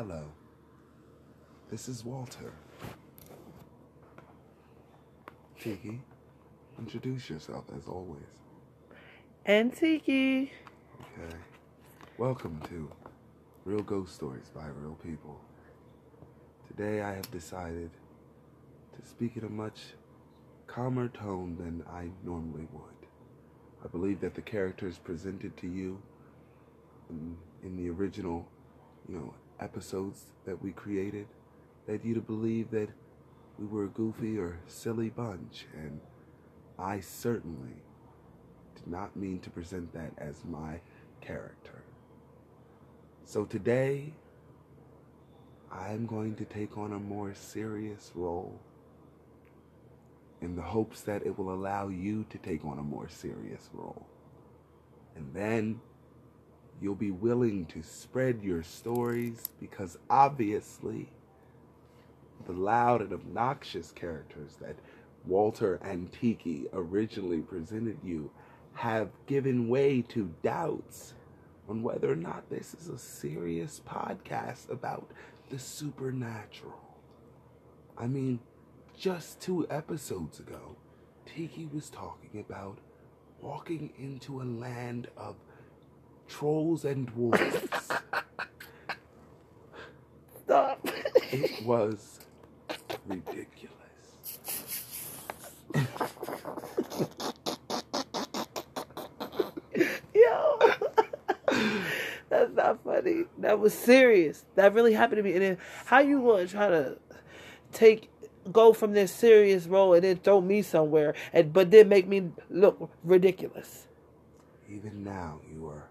Hello. This is Walter. Tiki, introduce yourself as always. And Tiki. Okay. Welcome to Real Ghost Stories by Real People. Today I have decided to speak in a much calmer tone than I normally would. I believe that the characters presented to you in, in the original, you know, episodes that we created led you to believe that we were a goofy or silly bunch, and I certainly did not mean to present that as my character. So today, I'm going to take on a more serious role in the hopes that it will allow you to take on a more serious role. And then you'll be willing to spread your stories because obviously the loud and obnoxious characters that Walter and Tiki originally presented you have given way to doubts on whether or not this is a serious podcast about the supernatural. I mean, just two episodes ago, Tiki was talking about walking into a land of trolls and dwarves. Stop. it was ridiculous. Yo. That's not funny. That was serious. That really happened to me. And then how you gonna try to take go from this serious role and then throw me somewhere and but then make me look ridiculous. Even now you are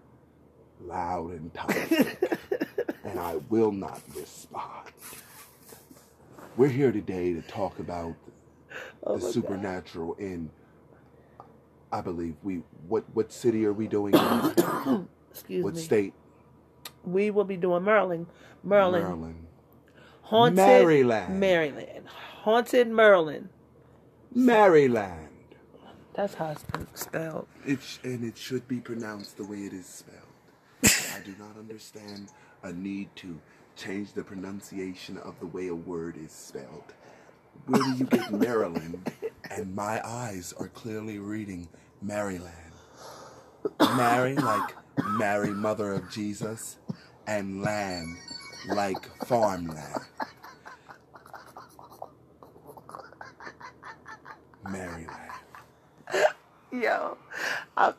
loud and toxic. and I will not respond. We're here today to talk about Oh the supernatural in I believe we what what city are we doing? Excuse what me. What state? We will be doing Maryland. Maryland. Maryland. Haunted Maryland. Maryland. Haunted Maryland. Maryland. That's how it's spelled. It sh- and it should be pronounced the way it is spelled. I do not understand a need to change the pronunciation of the way a word is spelled. Where do you get Maryland? And my eyes are clearly reading Maryland. Mary, like Mary, mother of Jesus, and land, like farmland. Maryland. Yo, I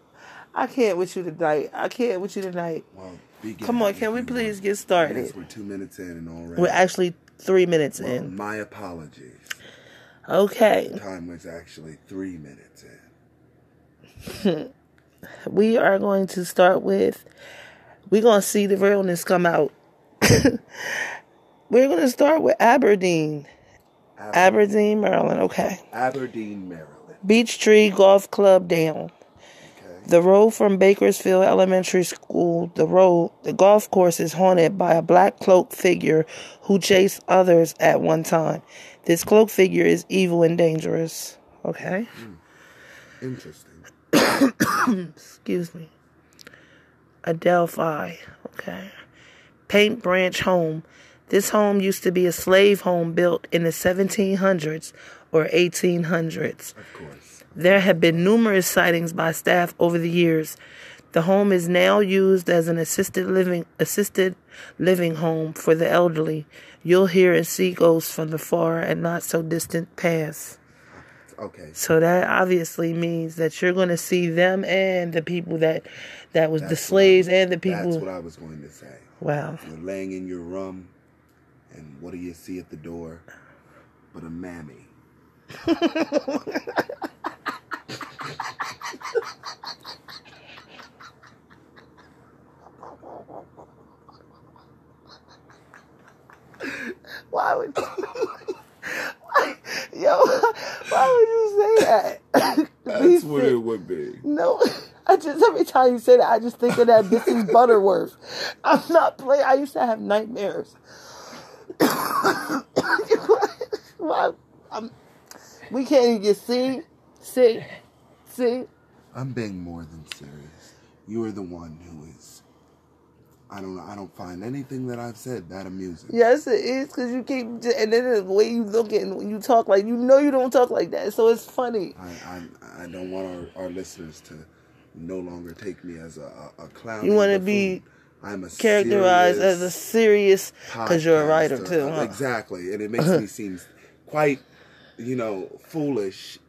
I can't with you tonight. I can't with you tonight. Well, Come on, can we please get started? Yes, we're two minutes in and already. We're actually three minutes Well, in. my apologies. Okay, The time was actually three minutes in. we are going to start with. We're gonna see the realness come out. we're gonna start with Aberdeen, Aber- Aberdeen, Maryland. Okay, Aberdeen, Maryland. Beechtree Golf Club down. The road from Bakersfield Elementary School, the road, the golf course is haunted by a black cloaked figure who chased others at one time. This cloaked figure is evil and dangerous. Okay? Hmm. Interesting. Excuse me. Adelphi. Okay. Paint Branch Home. This home used to be a slave home built in the 1700s or 1800s. Of course. There have been numerous sightings by staff over the years. The home is now used as an assisted living assisted living home for the elderly. You'll hear and see ghosts from the far and not so distant past. Okay. So that obviously means that you're going to see them and the people that that was the That's what slaves I- and the people. That's what I was going to say. Wow. You're laying in your room, and what do you see at the door? But a mammy. Why would why, yo? Why would you say that? That's what it would be. No, I just every time you say that, I just think of that Mrs. Butterworth. I'm not playing. I used to have nightmares. Why? I'm, we can't even get see, see, see. I'm being more than serious. You are the one who is I don't I don't find anything that I've said that amusing. Yes, it is because you keep and then the way you look at and when you talk like you know you don't talk like that, so it's funny. I I, I don't want our, our listeners to no longer take me as a, a clown. You want to be I'm a characterized as a serious because you're a writer too. Huh? Exactly, and it makes me seem quite, you know, foolish,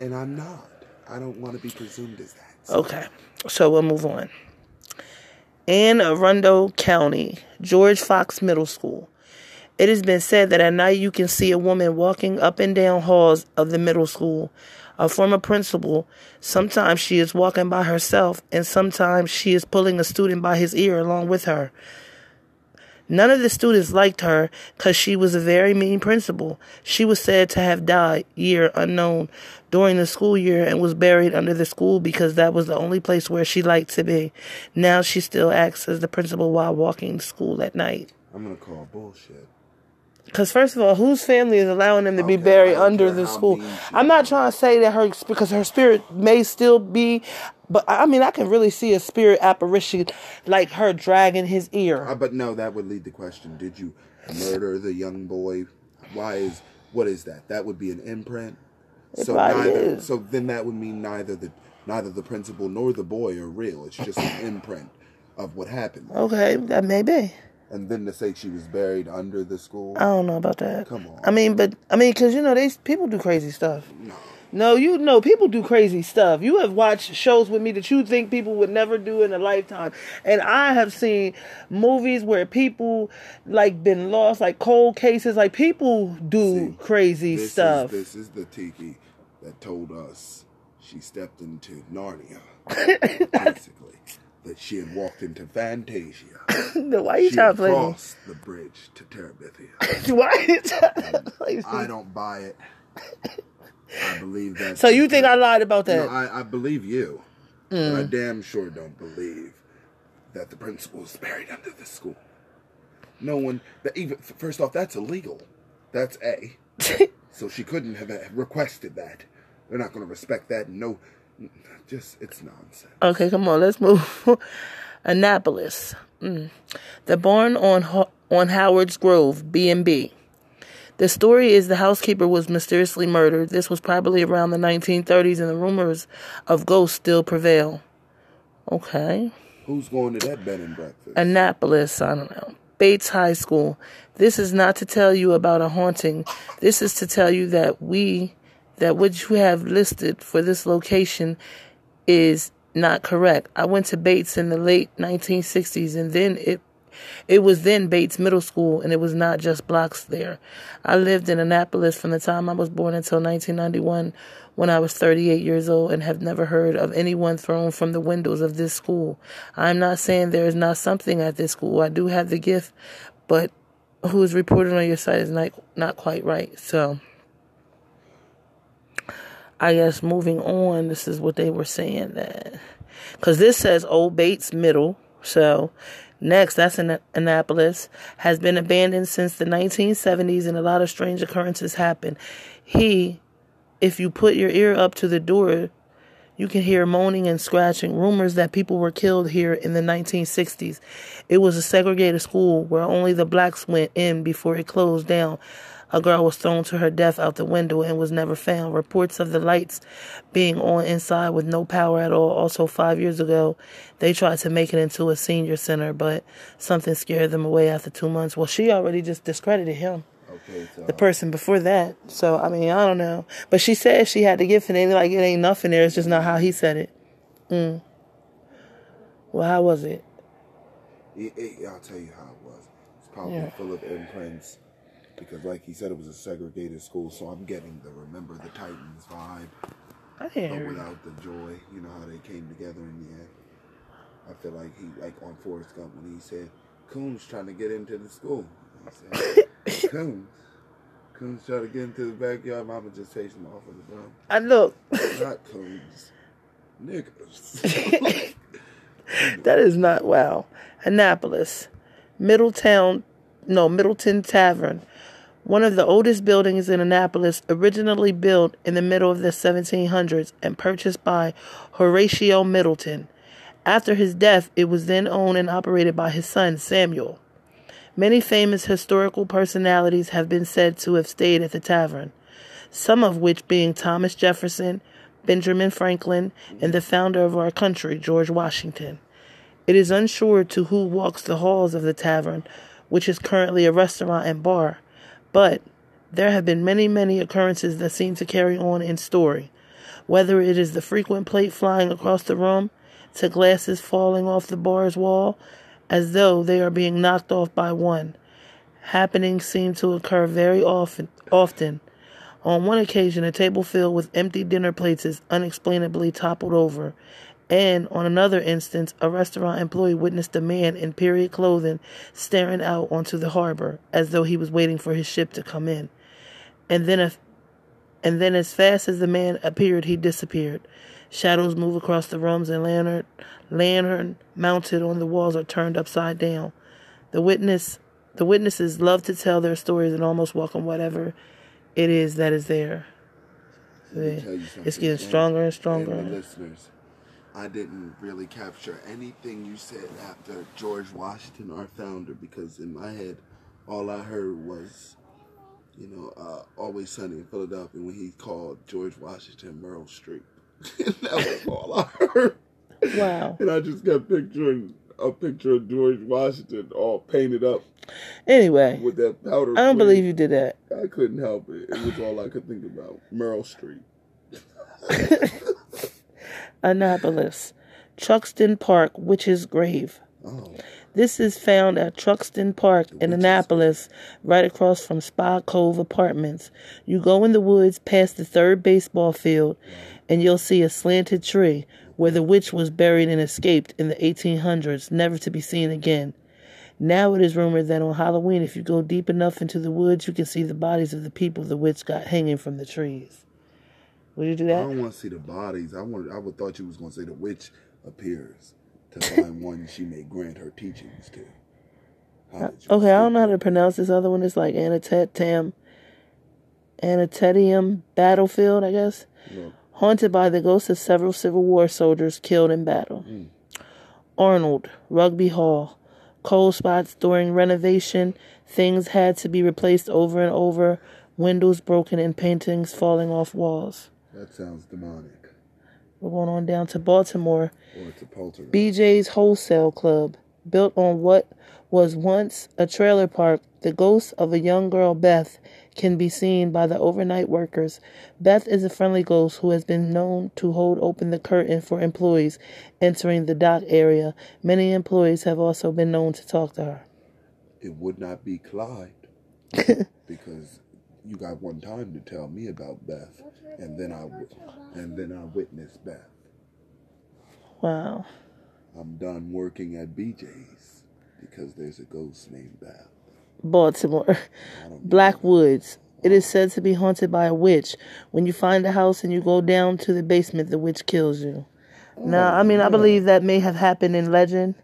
and I'm not. I don't want to be presumed as that. So. Okay, so we'll move on. Anne Arundel County, George Fox Middle School. It has been said that at night you can see a woman walking up and down halls of the middle school a former principal, sometimes she is walking by herself and sometimes she is pulling a student by his ear along with her. None of the students liked her because she was a very mean principal. She was said to have died, year unknown, during the school year and was buried under the school because that was the only place where she liked to be. Now she still acts as the principal while walking to school at night. I'm going to call bullshit. Because first of all, whose family is allowing them to okay, be buried under the school? I'm not trying to say that her because her spirit may still be, but I mean I can really see a spirit apparition like her dragging his ear. Uh, but no, that would lead the question: Did you murder the young boy? Why is what is that? That would be an imprint. It so neither. Is. So then that would mean neither the neither the principal nor the boy are real. It's just an imprint of what happened. Okay, that may be and then to say she was buried under the school. I don't know about that. Come on. I mean, but I mean, because you know, they people do crazy stuff. No. No, you know, people do crazy stuff. You have watched shows with me that you think people would never do in a lifetime, and I have seen movies where people like been lost, like cold cases. Like people do See, crazy this stuff. Is, this is the tiki that told us she stepped into Narnia, basically that she had walked into Fantasia. no, why are you she trying to play crossed the bridge to Terabithia. why are you trying to play I don't buy it. I believe that. So you think I lied about that? No, I, I believe you. Mm. But I damn sure don't believe that the principal is buried under the school. No one that even first off, that's illegal. That's a. so she couldn't have requested that. They're not going to respect that. No, just it's nonsense. Okay, come on, let's move. Annapolis. Mm. The barn on on Howard's Grove, B and B. The story is the housekeeper was mysteriously murdered. This was probably around the 1930s, and the rumors of ghosts still prevail. Okay. Who's going to that bed and breakfast? Annapolis, I don't know. Bates High School. This is not to tell you about a haunting. This is to tell you that we that what you have listed for this location is not correct. I went to Bates in the late 1960s and then it it was then Bates Middle School and it was not just blocks there. I lived in Annapolis from the time I was born until 1991 when I was 38 years old and have never heard of anyone thrown from the windows of this school. I'm not saying there is not something at this school. I do have the gift, but who is reported on your site is not not quite right. So I guess moving on, this is what they were saying that because this says Old Bates Middle. So next, that's in Annapolis, has been abandoned since the 1970s, and a lot of strange occurrences happen. He, if you put your ear up to the door, you can hear moaning and scratching. Rumors that people were killed here in the 1960s. It was a segregated school where only the blacks went in before it closed down. A girl was thrown to her death out the window and was never found. Reports of the lights being on inside with no power at all. Also, five years ago, they tried to make it into a senior center, but something scared them away after two months. Well, she already just discredited him. Okay, so. The person before that. So, I mean, I don't know. But she said she had gift and it like it ain't nothing there. It's just not how he said it. Mm. Well, how was it? it, it I'll tell you how it was. It's probably yeah. full of imprints because, like he said, it was a segregated school. So I'm getting the Remember the Titans vibe, I hear but without the joy. You know how they came together in the end. I feel like he, like on Forrest Gump, when he said Coons trying to get into the school. He said, Coons. Coons trying to get into the backyard. Mama just chased him off of the drum. I look. Not Coons. Niggas. that is not wow. Annapolis, Middletown, no Middleton Tavern, one of the oldest buildings in Annapolis, originally built in the middle of the 1700s and purchased by Horatio Middleton. After his death, it was then owned and operated by his son, Samuel. Many famous historical personalities have been said to have stayed at the tavern, some of which being Thomas Jefferson, Benjamin Franklin, and the founder of our country, George Washington. It is unsure to who walks the halls of the tavern, which is currently a restaurant and bar, but there have been many, many occurrences that seem to carry on in story, whether it is the frequent plate flying across the room, to glasses falling off the bar's wall, as though they are being knocked off by one. Happenings seem to occur very often. Often, on one occasion, a table filled with empty dinner plates is unexplainably toppled over, and on another instance, a restaurant employee witnessed a man in period clothing staring out onto the harbor as though he was waiting for his ship to come in. And then, a, and then as fast as the man appeared, he disappeared. Shadows move across the rooms, and lantern, lantern mounted on the walls are turned upside down. The witness, the witnesses love to tell their stories and almost welcome whatever it is that is there. It's getting stronger and stronger. And I didn't really capture anything you said after George Washington, our founder, because in my head, all I heard was, you know, uh, Always Sunny in Philadelphia when he called George Washington Meryl Streep. that was all I heard. Wow. And I just kept picturing a picture of George Washington all painted up. Anyway, with that powder. I don't plate. believe you did that. I couldn't help it. It was all I could think about. Meryl Streep. Annapolis, Truxtun Park, Witch's Grave. Oh. This is found at Truxtun Park in Annapolis, right across from Spa Cove Apartments. You go in the woods past the third baseball field, and you'll see a slanted tree where the witch was buried and escaped in the 1800s, never to be seen again. Now it is rumored that on Halloween, if you go deep enough into the woods, you can see the bodies of the people the witch got hanging from the trees. Would you do that? I don't want to see the bodies. I want. I would thought you was going to say the witch appears to find one she may grant her teachings to. Uh, okay, I don't know how to pronounce this other one. It's like Anatetam, Anatetium Battlefield, I guess. Look. Haunted by the ghosts of several Civil War soldiers killed in battle. Mm. Arnold, Rugby Hall. Cold spots during renovation. Things had to be replaced over and over. Windows broken and paintings falling off walls. That sounds demonic. We're going on down to Baltimore. Or to Poltergeist. BJ's Wholesale Club. Built on what was once a trailer park, the ghost of a young girl, Beth, can be seen by the overnight workers. Beth is a friendly ghost who has been known to hold open the curtain for employees entering the dock area. Many employees have also been known to talk to her. It would not be Clyde because you got one time to tell me about Beth, and then I and then I witnessed Beth. Wow. I'm done working at BJ's because there's a ghost named Beth. Baltimore. Blackwoods. It is said to be haunted by a witch. When you find the house and you go down to the basement, the witch kills you. Oh, now, I mean, I believe that may have happened in legend,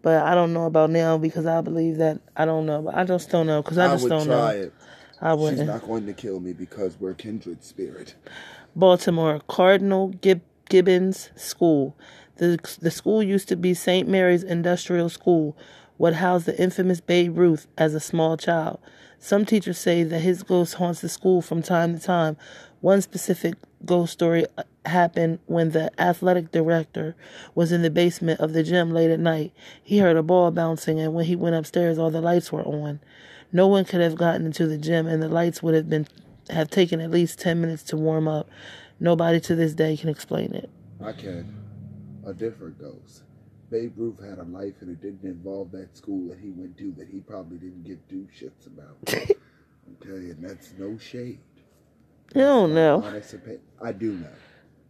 but I don't know about now because I believe that I don't know. But I just don't know because I just I don't know. It. I wouldn't. She's not going to kill me because we're kindred spirit. Baltimore Cardinal Gib- Gibbons School. The the school used to be St. Mary's Industrial School, what housed the infamous Babe Ruth as a small child. Some teachers say that his ghost haunts the school from time to time. One specific ghost story uh, happened when the athletic director was in the basement of the gym late at night. He heard a ball bouncing, and when he went upstairs, all the lights were on. No one could have gotten into the gym, and the lights would have been have taken at least ten minutes to warm up. Nobody to this day can explain it. I can. A different ghost. Babe Ruth had a life and it didn't involve that school that he went to that he probably didn't give two shits about. okay, and that's no shade. You don't know. I do know.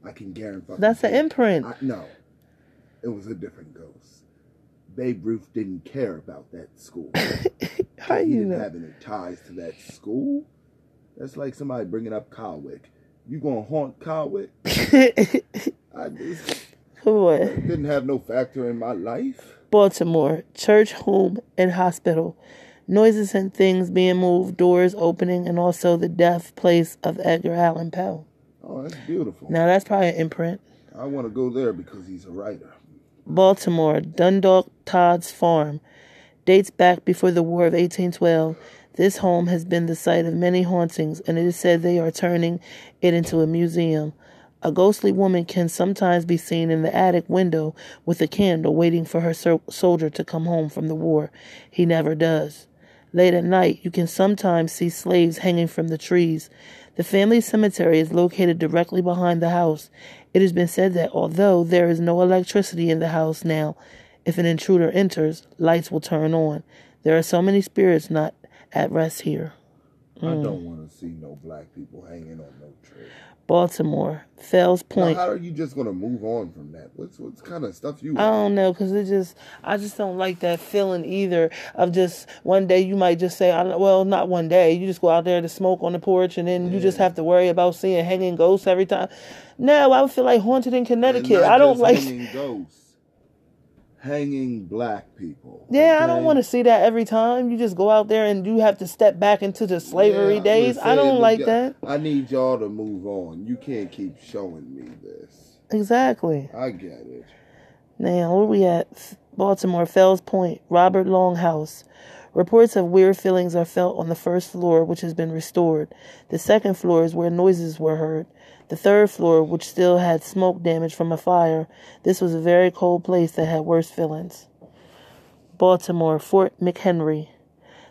I can guarantee. That's an imprint. I, no, it was a different ghost. Babe Ruth didn't care about that school. How he you didn't know? have any ties to that school. That's like somebody bringing up Calwick. You gonna haunt Calwick? I just, Boy. Didn't have no factor in my life. Baltimore, church, home, and hospital. Noises and things being moved, doors opening, and also the death place of Edgar Allan Poe. Oh, that's beautiful. Now that's probably an imprint. I want to go there because he's a writer. Baltimore, Dundalk Todd's Farm. Dates back before the War of 1812. This home has been the site of many hauntings, and it is said they are turning it into a museum. A ghostly woman can sometimes be seen in the attic window with a candle waiting for her so- soldier to come home from the war. He never does. Late at night, you can sometimes see slaves hanging from the trees. The family cemetery is located directly behind the house. It has been said that although there is no electricity in the house now, if an intruder enters, lights will turn on. There are so many spirits not at rest here. Mm. I don't want to see no black people hanging on no tree. Baltimore, Fells Point. Now, how are you just gonna move on from that? What's what's kind of stuff you? I don't know because it just I just don't like that feeling either of just one day you might just say well not one day you just go out there to smoke on the porch and then yeah. you just have to worry about seeing hanging ghosts every time. No, I would feel like haunted in Connecticut. I don't like ghosts hanging black people. Yeah, okay? I don't want to see that every time. You just go out there and you have to step back into the slavery yeah, days. I don't like that. I need y'all to move on. You can't keep showing me this. Exactly. I get it. Now, where we at? Baltimore, Fells Point, Robert Long House. Reports of weird feelings are felt on the first floor, which has been restored. The second floor is where noises were heard. The third floor, which still had smoke damage from a fire, this was a very cold place that had worse feelings. Baltimore, Fort McHenry.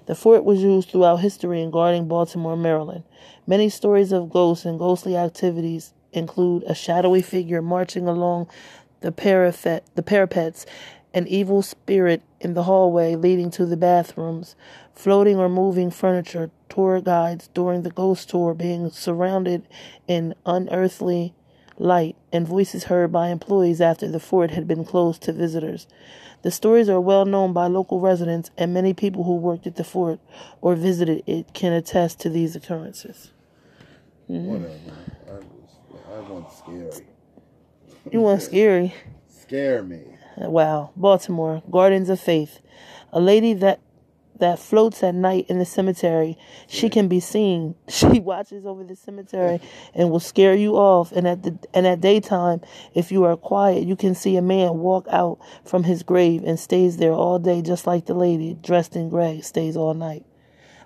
The fort was used throughout history in guarding Baltimore, Maryland. Many stories of ghosts and ghostly activities include a shadowy figure marching along the, parapet, the parapets, an evil spirit in the hallway leading to the bathrooms, floating or moving furniture, tour guides during the ghost tour being surrounded in unearthly light, and voices heard by employees after the fort had been closed to visitors. The stories are well known by local residents, and many people who worked at the fort or visited it can attest to these occurrences. Mm-hmm. Whatever. I, was, I want scary. You want scary? Scare me. Wow. Baltimore, Gardens of Faith. A lady that that floats at night in the cemetery. She can be seen. She watches over the cemetery and will scare you off. And at the and at daytime, if you are quiet, you can see a man walk out from his grave and stays there all day, just like the lady dressed in gray stays all night.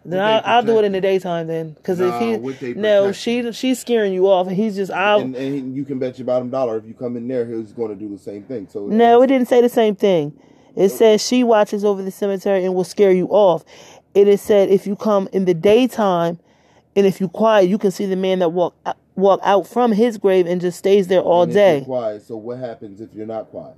Then I'll, I'll, do it in the daytime then, because nah, if he no, she she's scaring you off, and he's just out. And, and, you can bet your bottom dollar if you come in there, he's going to do the same thing. So no, it didn't say the same thing. It says she watches over the cemetery and will scare you off. It is said if you come in the daytime and if you quiet, you can see the man that walk walk out from his grave and just stays there all day. quiet. So what happens if you're not quiet?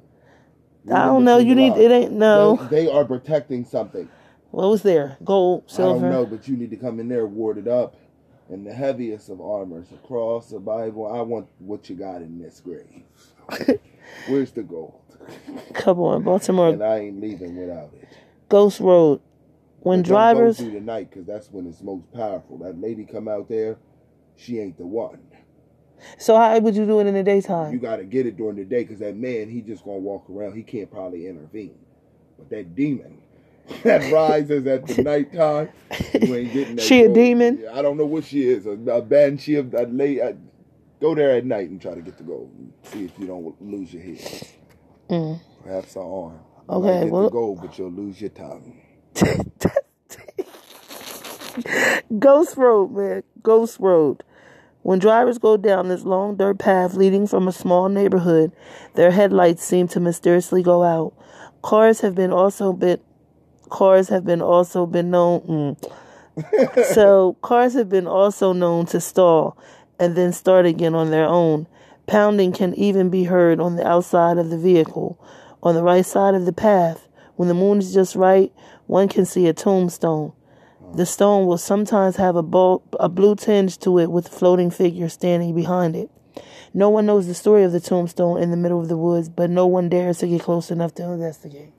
I don't know. You need it ain't no. They, they, are protecting something. What was there? Gold, silver. I don't know, but you need to come in there warded up in the heaviest of armors, a cross, a Bible. I want what you got in this grave. Where's the gold? Come on, Baltimore. And I ain't leaving without it. Ghost Road. When but drivers don't go through the night, because that's when it's most powerful. That lady come out there, she ain't the one. So how would you do it in the daytime? You got to get it during the day, because that man, he just gonna walk around. He can't probably intervene. But that demon, that rises at the nighttime, you ain't getting that. she a demon? I don't know what she is. A, a banshee of a lady. Go there at night and try to get the gold. See if you don't lose your head. Mm. Perhaps an arm. Okay, get well, the gold, but you'll lose your tongue. Ghost Road, man. Ghost Road. When drivers go down this long dirt path leading from a small neighborhood, their headlights seem to mysteriously go out. Cars have been also been cars have been also been known mm. so cars have been also known to stall and then start again on their own. Pounding can even be heard on the outside of the vehicle. On the right side of the path, when the moon is just right, one can see a tombstone. The stone will sometimes have a, a blue tinge to it with a floating figure standing behind it. No one knows the story of the tombstone in the middle of the woods, but no one dares to get close enough to investigate.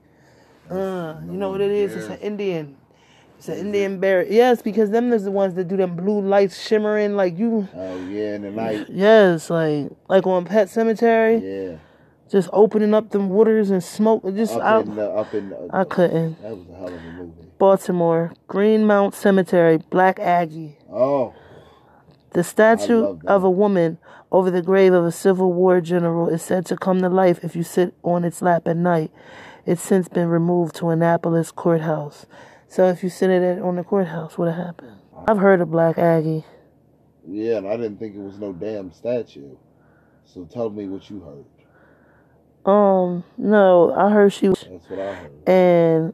Uh, you know what it is? It's an Indian it's an Indian bear. Yes, because them is the ones that do them blue lights shimmering like you. Oh yeah, in the night. Yes, like like on Pet Sematary. Yeah. Just opening up them waters and smoke. Just up I, in the, up in the, I couldn't. That was a hell of a movie. Baltimore, Greenmount Cemetery, Black Aggie. Oh. The statue of a woman over the grave of a Civil War general is said to come to life if you sit on its lap at night. It's since been removed to Annapolis Courthouse. So if you sit it on the courthouse, what happened? I've heard of Black Aggie. Yeah, and I didn't think it was no damn statue. So tell me what you heard. Um, no, I heard she was. That's what I heard. And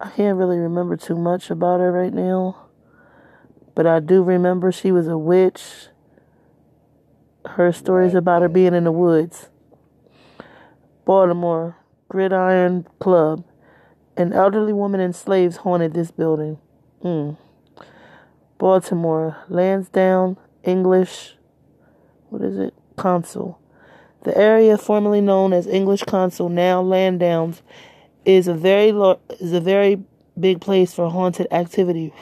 I can't really remember too much about her right now. But I do remember she was a witch. Her stories about her being in the woods. Baltimore, Gridiron Club. An elderly woman and slaves haunted this building. Mm. Baltimore, Lansdowne, English, what is it? Consul. The area formerly known as English Consul, now Lansdowne, is a very lo- is a very big place for haunted activity.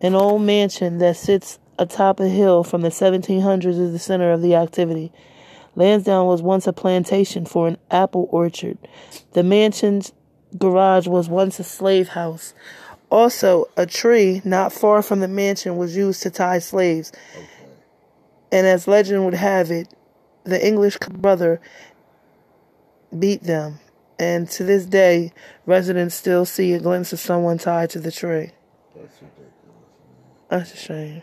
An old mansion that sits atop a hill from the 1700s is the center of the activity. Lansdowne was once a plantation for an apple orchard. The mansion's garage was once a slave house. Also, a tree not far from the mansion was used to tie slaves. Okay. And as legend would have it, the English brother beat them. And to this day, residents still see a glimpse of someone tied to the tree. That's ridiculous. That's a shame.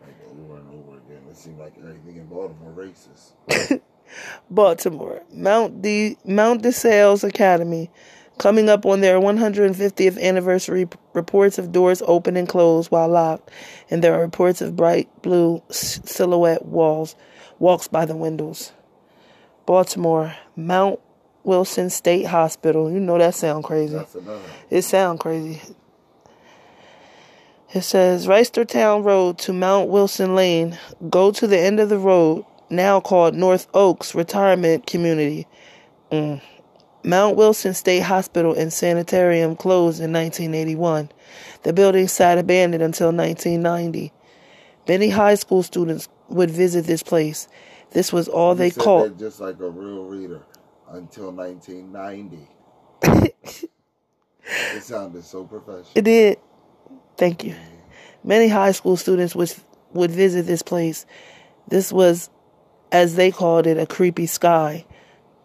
Like over and over again. It seemed like in Baltimore racist. Baltimore, Mount D Mount DeSales Academy, coming up on their 150th anniversary. Reports of doors open and closed while locked, and there are reports of bright blue silhouette walls, walks by the windows. Baltimore, Mount Wilson State Hospital. You know that sound crazy. It sound crazy. It says Reisterstown Road to Mount Wilson Lane. Go to the end of the road, now called North Oaks Retirement Community. Mm. Mount Wilson State Hospital and Sanitarium closed in 1981. The building sat abandoned until 1990. Many high school students would visit this place. This was all You they said called. just like a real reader until 1990. it sounded so professional. It did. Thank you. Many high school students would would visit this place. This was, as they called it, a creepy sky.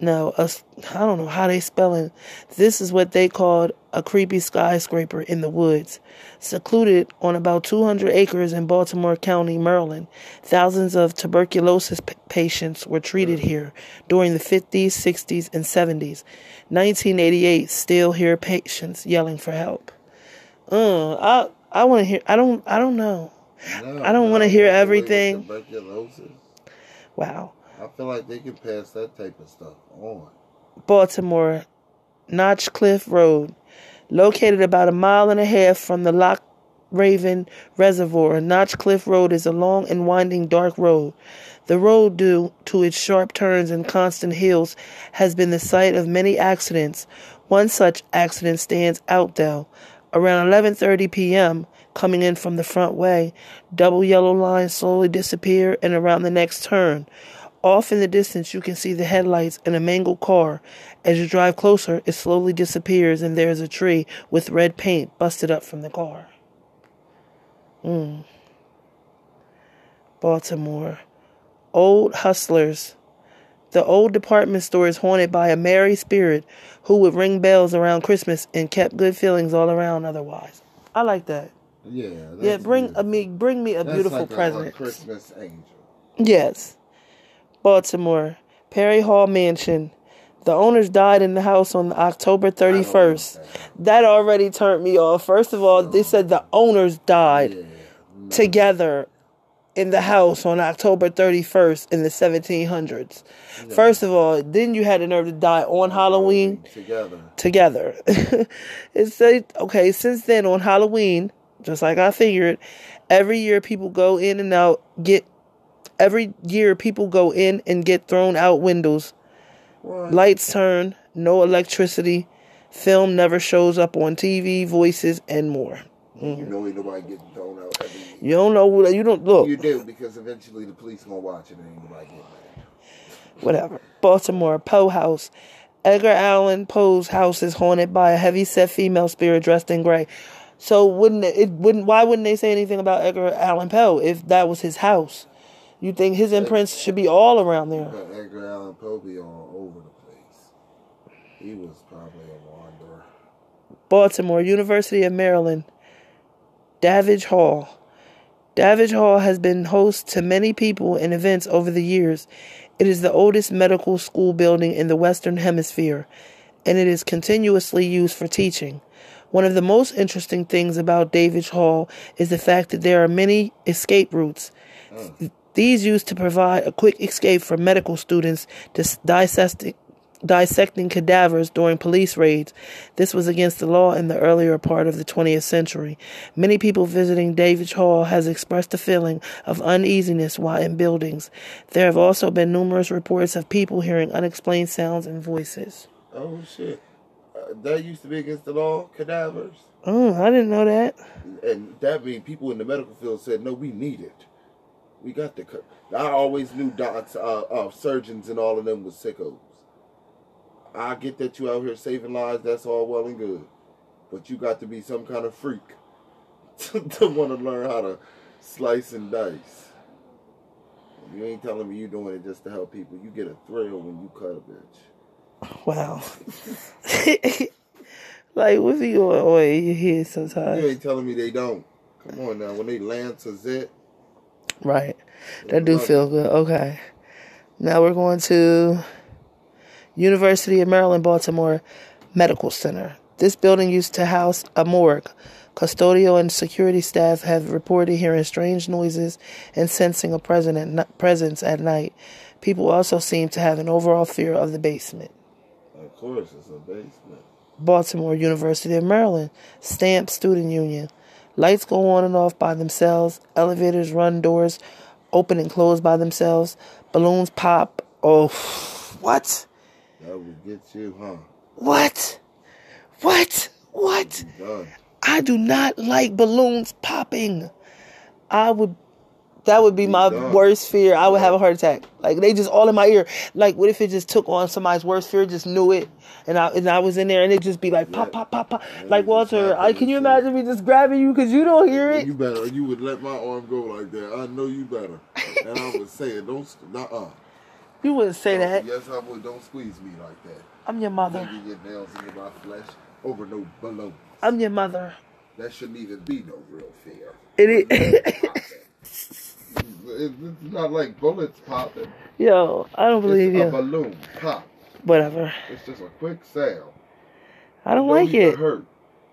No, I don't know how they spell it. This is what they called a creepy skyscraper in the woods, secluded on about 200 acres in Baltimore County, Maryland. Thousands of tuberculosis p- patients were treated here during the 50s, 60s, and 70s. 1988, still hear patients yelling for help. Uh, I I want to hear. I don't. I don't know. No, I don't wanna hear the way with everything. Tuberculosis. Wow. I feel like they can pass that type of stuff on. Baltimore, Notch Cliff Road, located about a mile and a half from the Loch Raven Reservoir. Notch Cliff Road is a long and winding dark road. The road, due to its sharp turns and constant hills, has been the site of many accidents. One such accident stands out though. Around 11:30 p.m., coming in from the front way, double yellow lines slowly disappear and around the next turn. Off in the distance, you can see the headlights in a mangled car. As you drive closer, it slowly disappears, and there is a tree with red paint busted up from the car. Mm. Baltimore. Old Hutzler's. The old department store is haunted by a merry spirit who would ring bells around Christmas and kept good feelings all around otherwise. I like that. Yeah. Yeah, bring a me bring me a That's beautiful like a- present. A, Christmas angel. Yes. Baltimore, Perry Hall Mansion. The owners died in the house on October 31st. That already turned me off. First of all, they said the owners died Yeah. together in the house on October 31st in the 1700s. First of all, then you had the nerve to die on Halloween Together. together. it said, okay, since then on Halloween, just like I figured, every year people go in and out, get, every year people go in and get thrown out windows. What? Lights turn, no electricity, film never shows up on TV, voices, and more. You mm-hmm. know ain't nobody getting thrown out every year. You don't know what, you don't, look, You do because eventually the police gonna watch it and ain't nobody getting mad. whatever. Baltimore, Poe House. Edgar Allan Poe's house is haunted by a heavy set female spirit dressed in gray. So wouldn't it, it wouldn't why wouldn't they say anything about Edgar Allan Poe if that was his house? You think his imprints should be all around there? But Edgar Allan Poe be all over the place. He was probably a wanderer. Baltimore, University of Maryland, Davidge Hall. Davidge Hall has been host to many people and events over the years. It is the oldest medical school building in the Western Hemisphere, and it is continuously used for teaching. One of the most interesting things about Davidge Hall is the fact that there are many escape routes. Mm. These used to provide a quick escape for medical students dissecting, dissecting cadavers during police raids. This was against the law in the earlier part of the 20th century. Many people visiting Davidge Hall has expressed a feeling of uneasiness while in buildings. There have also been numerous reports of people hearing unexplained sounds and voices. Oh shit! Uh, that used to be against the law, cadavers, Oh, I didn't know that. and that mean people in the medical field said, "No, we need it. We got the." co-" I always knew docs, uh, uh, surgeons, and all of them was sickos. I get that you out here saving lives. That's all well and good, but you got to be some kind of freak to, to want to learn how to slice and dice. You ain't telling me you doing it just to help people. You get a thrill when you cut a bitch. Wow. like, what be going on in your head sometimes? You ain't telling me they don't. Come on now, when they lance a zit, Right. That do feel good. Okay. Now we're going to University of Maryland, Baltimore Medical Center. This building used to house a morgue. Custodial and security staff have reported hearing strange noises and sensing a presence at night. People also seem to have an overall fear of the basement. of course, it's a basement. Baltimore University of Maryland Stamp Student Union. Lights go on and off by themselves. Elevators run doors open and close by themselves. Balloons pop. Oh, what? That would get you, huh? What? What? What? I do not like balloons popping. I would. That would be my done. worst fear. I would have a heart attack. Like they just all in my ear. Like what if it just took on somebody's worst fear? Just knew it, and I and I was in there, and it just be like pop, pop, pop, pop. Like Walter, I can you imagine me just grabbing you because you don't hear it? You better. You would let my arm go like that. I know you better. And I would say it. Don't. Uh. You wouldn't say that. Yes, I would. Don't squeeze me like that. I'm your mother. Maybe your nails into my flesh over no balloon. I'm your mother. That shouldn't even be no real fear. It is. It's not like bullets popping. Yo, I don't believe it's a balloon pop. Whatever. It's just a quick sale. I don't Don't like it. Hurt.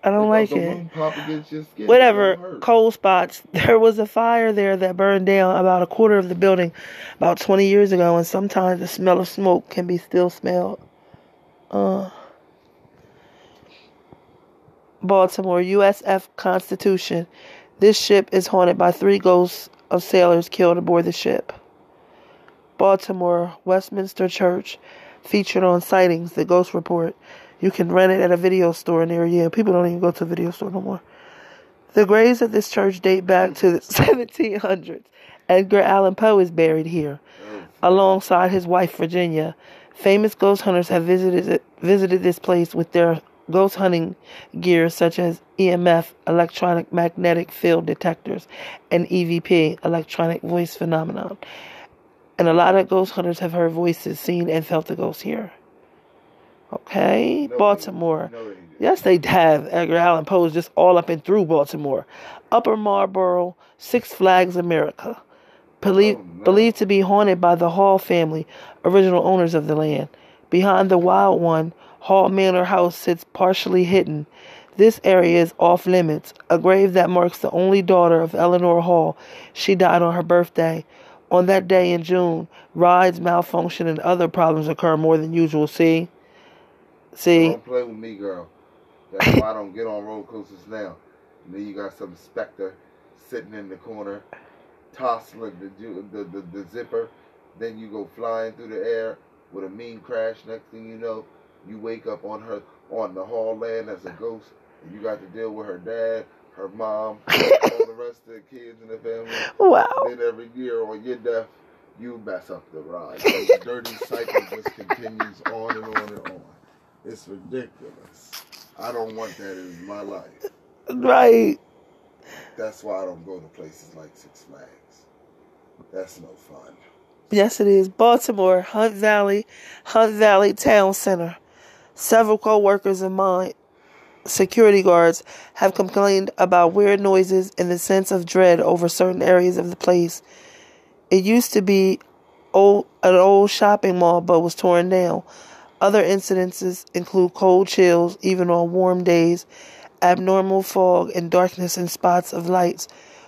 I don't like it. balloon Pop against your skin, it whatever cold spots. There was a fire there that burned down about a quarter of the building about 20 years ago and sometimes the smell of smoke can be still smelled. Uh baltimore usf constitution. This ship is haunted by three ghosts of sailors killed aboard the ship. Baltimore westminster church featured on sightings the ghost report you can rent it at a video store near you people don't even go to a video store no more the graves of this church date back to the 1700s. Edgar Allan Poe is buried here, oh. alongside his wife Virginia. Famous ghost hunters have visited visited this place with their ghost hunting gear, such as EMF, electronic magnetic field detectors, and EVP, electronic voice phenomenon. And a lot of ghost hunters have heard voices, seen, and felt the ghosts here. Okay, No, Baltimore. no. Yes, they have. Edgar Allan Poe's just all up and through Baltimore. Upper Marlboro, Six Flags America. Believe, Oh, no. Believed to be haunted by the Hall family, original owners of the land. Behind the wild one, Hall Manor House sits partially hidden. This area is off limits, a grave that marks the only daughter of Eleanor Hall. She died on her birthday. On that day in June, rides malfunction and other problems occur more than usual. See? See? Don't play with me, girl. That's why I don't get on roller coasters now. And then you got some specter sitting in the corner, tossing the, the, the, the zipper. Then you go flying through the air with a mean crash. Next thing you know, you wake up on her on the hall land as a ghost, and you got to deal with her dad, her mom, all the rest of the kids in the family. Wow. Then every year on your death, you mess up the ride. So the dirty cycle just continues on and on and on. It's ridiculous. I don't want that in my life. Right. That's why I don't go to places like Six Flags. That's no fun. Yes, it is. Baltimore, Hunt Valley, Hunt Valley Town Center. Several co-workers of mine, security guards, have complained about weird noises and the sense of dread over certain areas of the place. It used to be old, an old shopping mall, but was torn down. Other incidences include cold chills, even on warm days, abnormal fog, and darkness in spots of lights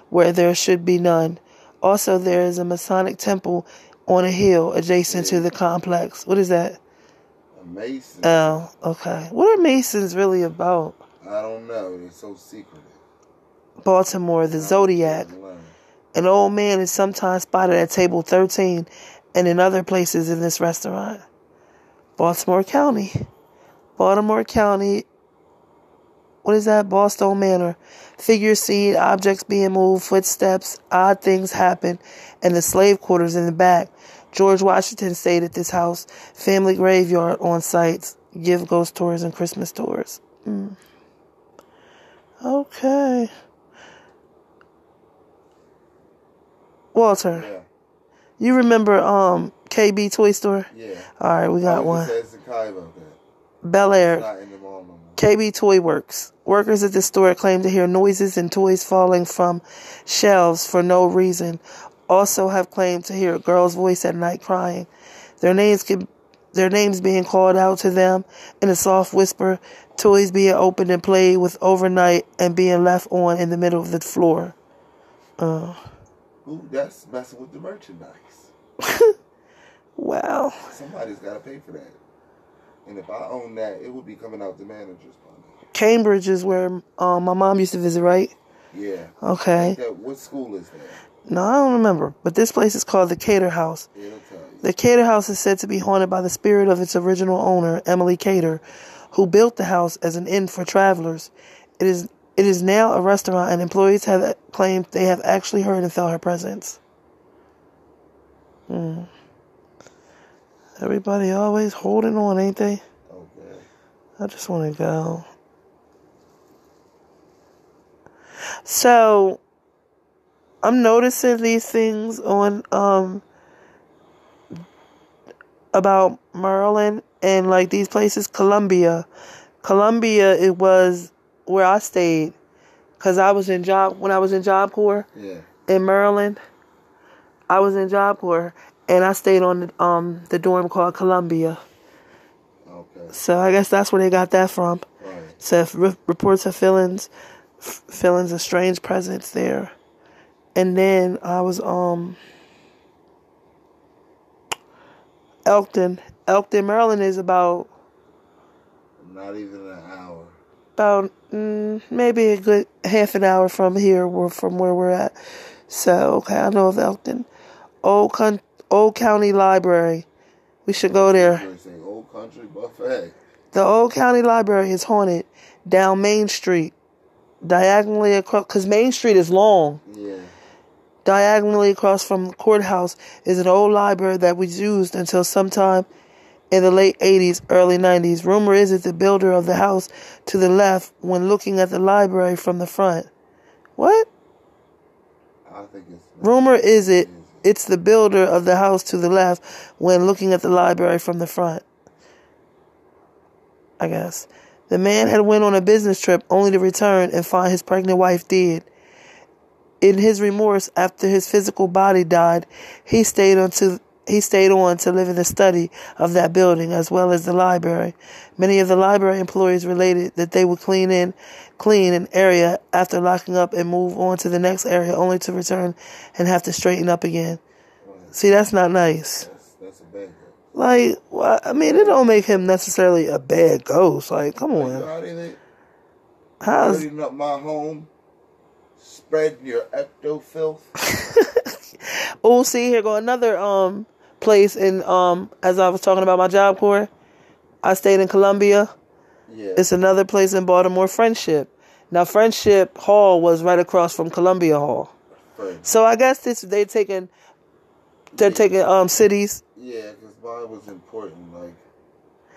where there should be none. Also, there is a Masonic temple on a hill adjacent to the complex. What is that? A Mason, Oh, okay. What are Masons really about? I don't know. They're so secretive. Baltimore, the Zodiac. An old man is sometimes spotted at table 13 and in other places in this restaurant. Baltimore County. Baltimore County. What is that? Boston Manor. Figures seen, objects being moved, footsteps, odd things happen, and the slave quarters in the back. George Washington stayed at this house. Family graveyard on sites. Give ghost tours and Christmas tours. Mm. Okay. Walter. Yeah, You remember um KB Toy Store? yeah. All right, we got one. Said Sakai about that. Bel Air. not in the mall no more. KB Toy Works. Workers at the store claim to hear noises and toys falling from shelves for no reason. Also have claimed to hear a girl's voice at night crying. Their names can, their names being called out to them in a soft whisper. Toys being opened and played with overnight and being left on in the middle of the floor. Uh, Ooh, that's messing with the merchandise. wow. Somebody's got to pay for that. And if I own that, it would be coming out the manager's money. Cambridge is where um, my mom used to visit, right? Yeah. Okay. That, what school is that? No, I don't remember. But this place is called the Cater House. It'll tell you. The Cater House is said to be haunted by the spirit of its original owner, Emily Cater, who built the house as an inn for travelers. It is it is now a restaurant, and employees have claimed they have actually heard and felt her presence. Hmm. Everybody always holding on, ain't they? Okay. I just want to go. So, I'm noticing these things on um about Maryland and like these places, Columbia. Columbia, it was where I stayed because I was in job when I was in Job Corps Yeah. in Maryland. I was in Job Corps and I stayed on the, um the dorm called Columbia. Okay. So I guess that's where they got that from. Right. So if re- reports of feelings, f- feelings of strange presence there, and then I was um Elkton, Elkton, Maryland is about Not even an hour. about mm, maybe a good half an hour from here, or from where we're at. So okay, I know of Elkton, Old Con- Old County Library. We should go there. Old country buffet. The Old County Library is haunted down Main Street, diagonally across, because Main Street is long. Yeah. Diagonally across from the courthouse is an old library that was used until sometime in the late 80s, early 90s. Rumor is that the builder of the house to the left, when looking at the library from the front. What? I think it's. Rumor is it it's the builder of the house to the left when looking at the library from the front. I guess. The man had went on a business trip only to return and find his pregnant wife dead. In his remorse after his physical body died, he stayed on to he stayed on to live in the study of that building as well as the library. Many of the library employees related that they would clean in clean an area after locking up and move on to the next area only to return and have to straighten up again. See, that's not nice. That's, that's a bad. Like, wha- I mean, it don't make him necessarily a bad ghost. Like, come on. it, How's dirtying up my home, spreading your ecto filth. Oh, see, here go another um place in um as I was talking about my job corps. I stayed in Columbia. Yeah. It's another place in Baltimore, Friendship. Now, Friendship Hall was right across from Columbia Hall. Friend. So I guess this they're taking they're taking um cities. Yeah, because mine was important, like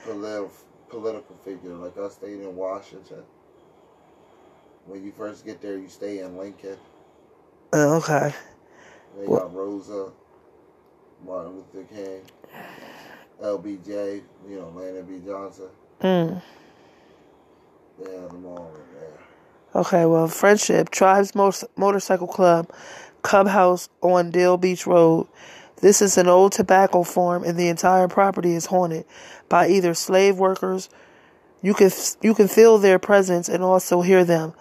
political political figure. Like I stayed in Washington. When you first get there, you stay in Lincoln. Oh, okay. They What- got Rosa, Martin Luther King, LBJ, you know, Landon B. Johnson. Mm. Okay, well, Friendship, Tribes Mot- Motorcycle Club, Cub House on Dale Beach Road. This is an old tobacco farm, and the entire property is haunted by either slave workers. You can you can feel their presence and also hear them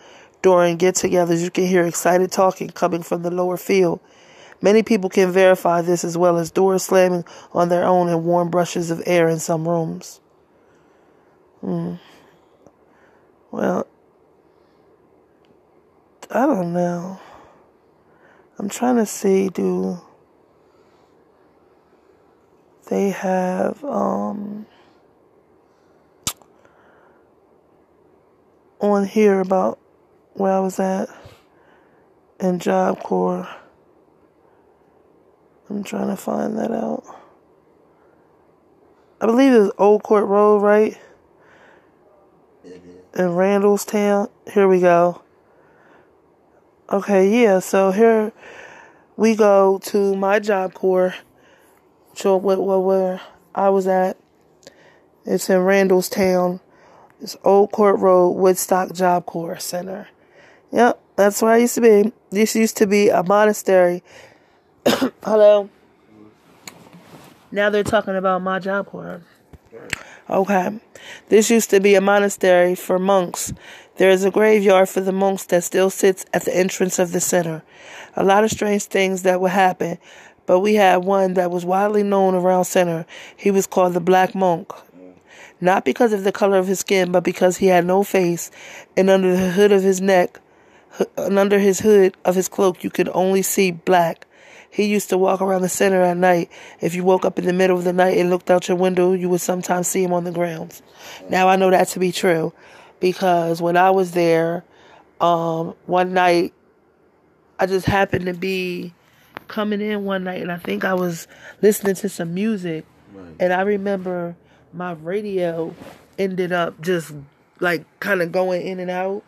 during get-togethers. You can hear excited talking coming from the lower field. Many people can verify this, as well as doors slamming on their own and warm brushes of air in some rooms. Hmm. Well, I don't know. I'm trying to see do they have um on here about where I was at in Job Corps. I'm trying to find that out. I believe it's Old Court Road, right? In Randallstown. Here we go. Okay, yeah, so here we go to my job corps. So what, what where I was at. It's in Randallstown. It's Old Court Road, Woodstock Job Corps Center. Yep, that's where I used to be. This used to be a monastery. Hello. Now they're talking about my job corps. Okay. This used to be a monastery for monks. There is a graveyard for the monks that still sits at the entrance of the center. A lot of strange things that would happen, but we had one that was widely known around center. He was called the Black Monk. Not because of the color of his skin, but because he had no face, and under the hood of his neck, and under his hood of his cloak, you could only see black. He used to walk around the center at night. If you woke up in the middle of the night and looked out your window, you would sometimes see him on the grounds. Now I know that to be true because when I was there, um, one night I just happened to be coming in one night and I think I was listening to some music Right. and I remember my radio ended up just like kind of going in and out.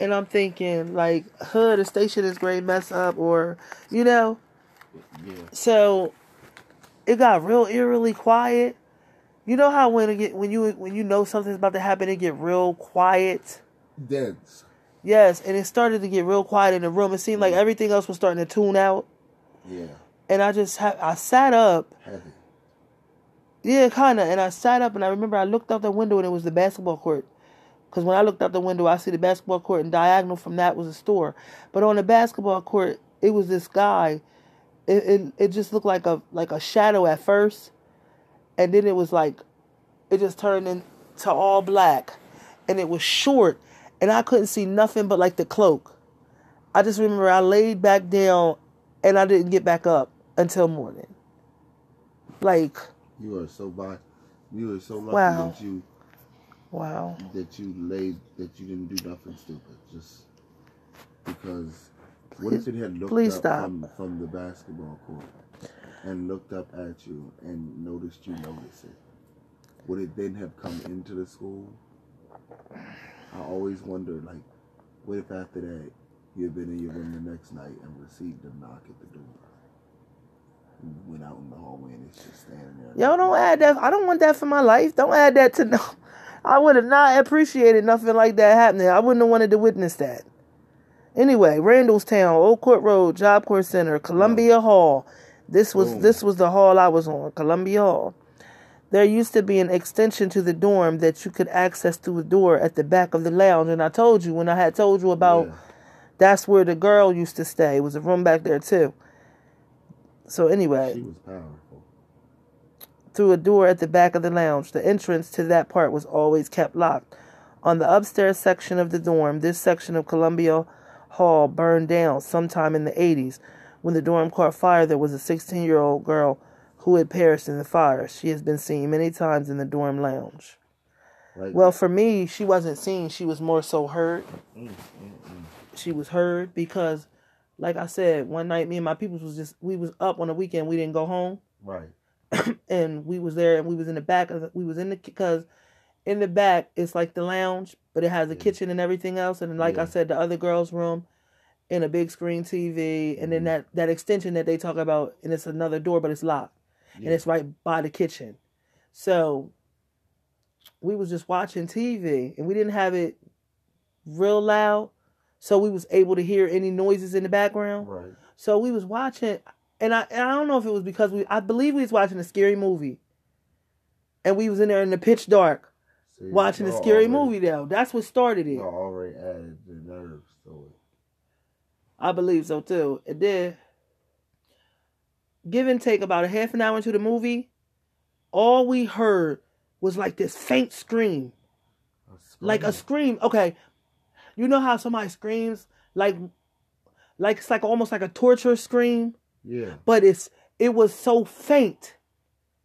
And I'm thinking, like, huh, the station is great mess up, or, you know. Yeah. So it got real eerily quiet. You know how when it get when you when you know something's about to happen, it get real quiet. Dense. Yes, and it started to get real quiet in the room. It seemed like everything else was starting to tune out, Yeah. and I just ha- I sat up Heavy. Yeah, kind of. And I sat up and I remember I looked out the window and it was the basketball court. Because when I looked out the window, I see the basketball court and diagonal from that was a store. But on the basketball court, it was this guy. It, it it just looked like a like a shadow at first, and then it was like, it just turned into all black, and it was short, and I couldn't see nothing but like the cloak. I just remember I laid back down, and I didn't get back up until morning. Like You are so by. You are so lucky Wow. that you wow. that you laid that you didn't do nothing stupid. Just because. What if it had looked please up stop. From, from the basketball court and looked up at you and noticed you noticed it? Would it then have come into the school? I always wonder like, what if after that you've been in your room the next night and received a knock at the door? Went out in the hallway and it's just standing there. Yo, don't add that. I don't want that for my life. Don't add that to no. I would have not appreciated nothing like that happening. I wouldn't have wanted to witness that. Anyway, Randallstown, Old Court Road, Job Corps Center, Columbia Hall. This was Boom. this was the hall I was on, Columbia Hall. There used to be an extension to the dorm that you could access through a door at the back of the lounge. And I told you when I had told you about Yeah. that's where the girl used to stay. It was a room back there too. So anyway, She was powerful. Through a door at the back of the lounge. The entrance to that part was always kept locked. On the upstairs section of the dorm, this section of Columbia Hall burned down sometime in the 80s. When the dorm caught fire, there was a 16 year old girl who had perished in the fire. She has been seen many times in the dorm lounge. Right? Well, for me, she wasn't seen. She was more so heard. Mm, She was heard because, like I said, one night me and my people was just we was up on the weekend. We didn't go home right. and we was there and we was in the back of the, we was in the because in the back it's like the lounge, but it has a Yeah. kitchen and everything else. And like I said, the other girls' room and a big screen TV, and then Mhm. that that extension that they talk about, and it's another door, but it's locked, and it's right by the kitchen. So we was just watching TV, and we didn't have it real loud, so we was able to hear any noises in the background. Right. So we was watching, and I and I don't know if it was because we I believe we was watching a scary movie, and we was in there in the pitch dark See, watching a scary already- movie. Though that's what started it. Already added the nerves to it. I believe so too. It did. Give and take about a half an hour into the movie, all we heard was like this faint scream. Like a scream. Okay. You know how somebody screams like like it's like almost like a torture scream, Yeah. but it's it was so faint.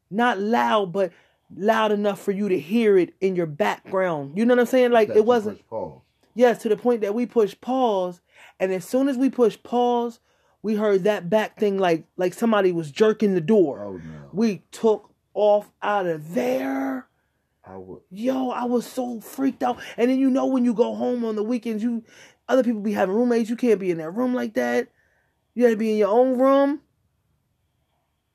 Not loud, but loud enough for you to hear it in your background. You know what I'm saying? Like That it wasn't. Yes, to the point that we pushed pause, and as soon as we pushed pause, we heard that back thing like like somebody was jerking the door. Oh no. We took off out of there. I would. Yo, I was so freaked out. And then you know when you go home on the weekends, you other people be having roommates. You can't be in that room like that. You had to be in your own room.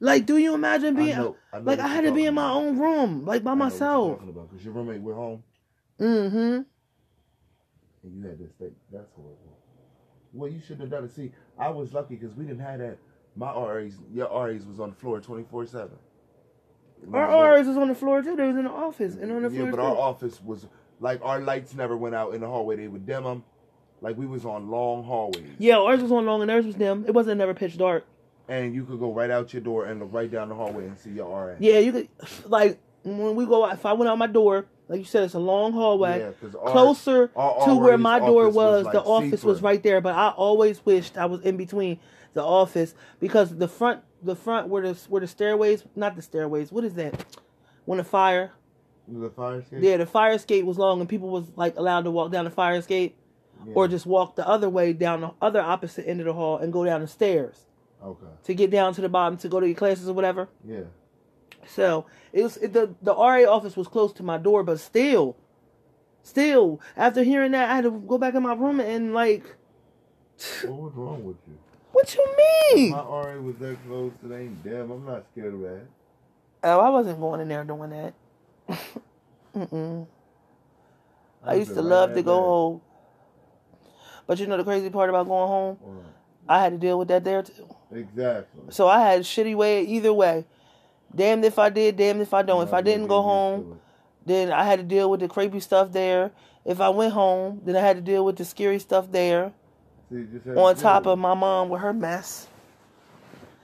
Like, do you imagine I being know, I know like I had to be in my about. own room, like by I know what you're myself. talking about because your roommate went home Mm-hmm. and you had to stay. That's horrible. Well, you shouldn't have done it. See, I was lucky because we didn't have that. My RAs, your RAs was on the floor twenty four seven. Our RAs was on the floor too. They was in the office and on the yeah, floor. but too. our office was like our lights never went out in the hallway. They would dim them. Like we was on long hallways. Yeah, ours was on long and theirs was dim. It wasn't never pitch dark. And you could go right out your door and look right down the hallway and see your RA. Yeah, you could like when we go out. If I went out my door, like you said, it's a long hallway. Yeah, 'cause our- Closer our to where my door was, was, the like, office was right there. But I always wished I was in between the office because the front, the front where the where the stairways, not the stairways. What is that? When the fire, The fire escape. yeah, the fire escape was long and people was like allowed to walk down the fire escape Yeah. or just walk the other way down the other opposite end of the hall and go down the stairs okay. to get down to the bottom to go to your classes or whatever. Yeah. So it was it, the the RA office was close to my door, but still, still after hearing that, I had to go back in my room and like, What was wrong with you? what you mean? My RA was that close to ain't damn. I'm not scared of that. Oh, I wasn't going in there doing that. Mm-mm. I used to love to go home, but you know the crazy part about going home, home. I had to deal with that there too. Exactly. So I had a shitty way either way. Damned if I did, damned if I don't. If I didn't go home, then I had to deal with the creepy stuff there. If I went home, then I had to deal with the scary stuff there. Just had to On top of my mom with her mess.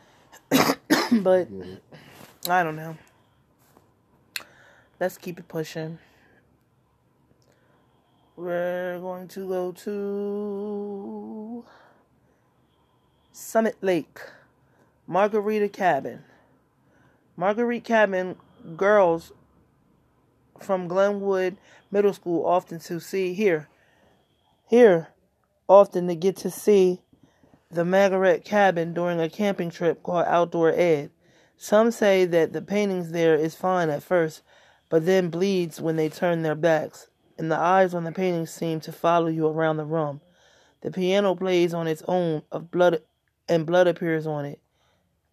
but it. Get it. I don't know. Let's keep it pushing. We're going to go to Summit Lake, Margarita Cabin. Marguerite Cabin girls from Glenwood Middle School often to see here. Here, often to get to see the Margaret Cabin during a camping trip called Outdoor Ed. Some say that the paintings there is fine at first, but then bleeds when they turn their backs, and the eyes on the painting seem to follow you around the room. The piano plays on its own of blood and blood appears on it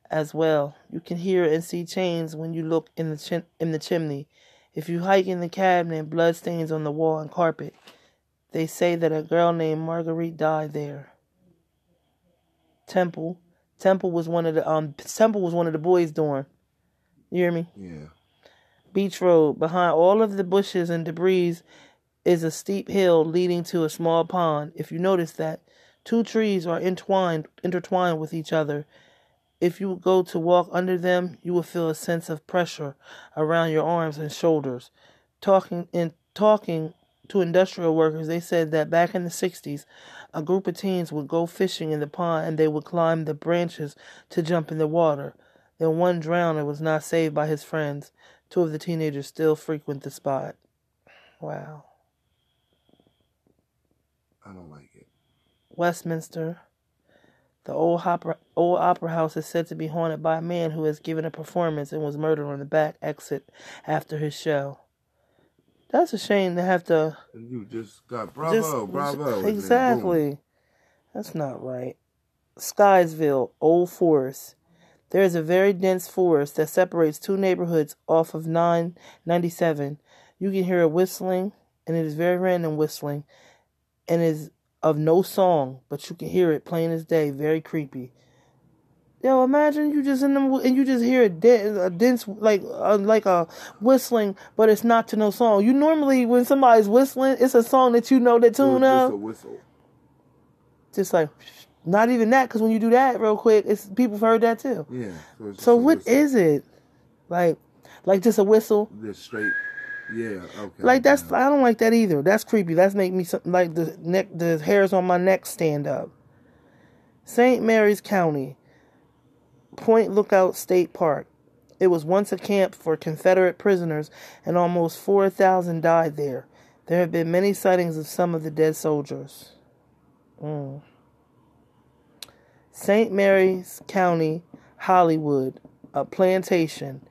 as well. You can hear and see chains when you look in the chim- in the chimney. If you hike in the cabinet, blood stains on the wall and carpet. They say that a girl named Marguerite died there. Temple. Temple was one of the um Temple was one of the boys' dorm. You hear me? Yeah. Beach Road. Behind all of the bushes and debris is a steep hill leading to a small pond. If you notice that, two trees are entwined intertwined with each other. If you go to walk under them, you will feel a sense of pressure around your arms and shoulders. Talking in talking to industrial workers, they said that back in the 60s, a group of teens would go fishing in the pond and they would climb the branches to jump in the water. Then one drowned and was not saved by his friends. Two of the teenagers still frequent the spot. Wow. I don't like it. Westminster. The old opera, old opera house is said to be haunted by a man who has given a performance and was murdered on the back exit after his show. That's a shame to have to. And you just got bravo, just, bravo. and then boom. Exactly. That's not right. Sykesville, Old Forest. There is a very dense forest that separates two neighborhoods off of 997. You can hear a whistling, and it is very random whistling, and is of no song, but you can hear it plain as day. Very creepy. Yo, imagine you just in the and you just hear a, de- a dense like uh, like a whistling, but it's not to no song. You normally when somebody's whistling, it's a song that you know the tune of just a whistle. just like not even that because when you do that real quick it's people have heard that too Yeah. So, so what whistle. is it like like just a whistle Just straight. Yeah. Okay. like that's i don't like that either that's creepy that's make me something like the neck the hairs on my neck stand up st mary's county point lookout state park it was once a camp for confederate prisoners and almost 4000 died there there have been many sightings of some of the dead soldiers Mm. St. Mary's County, Hollywood, a plantation.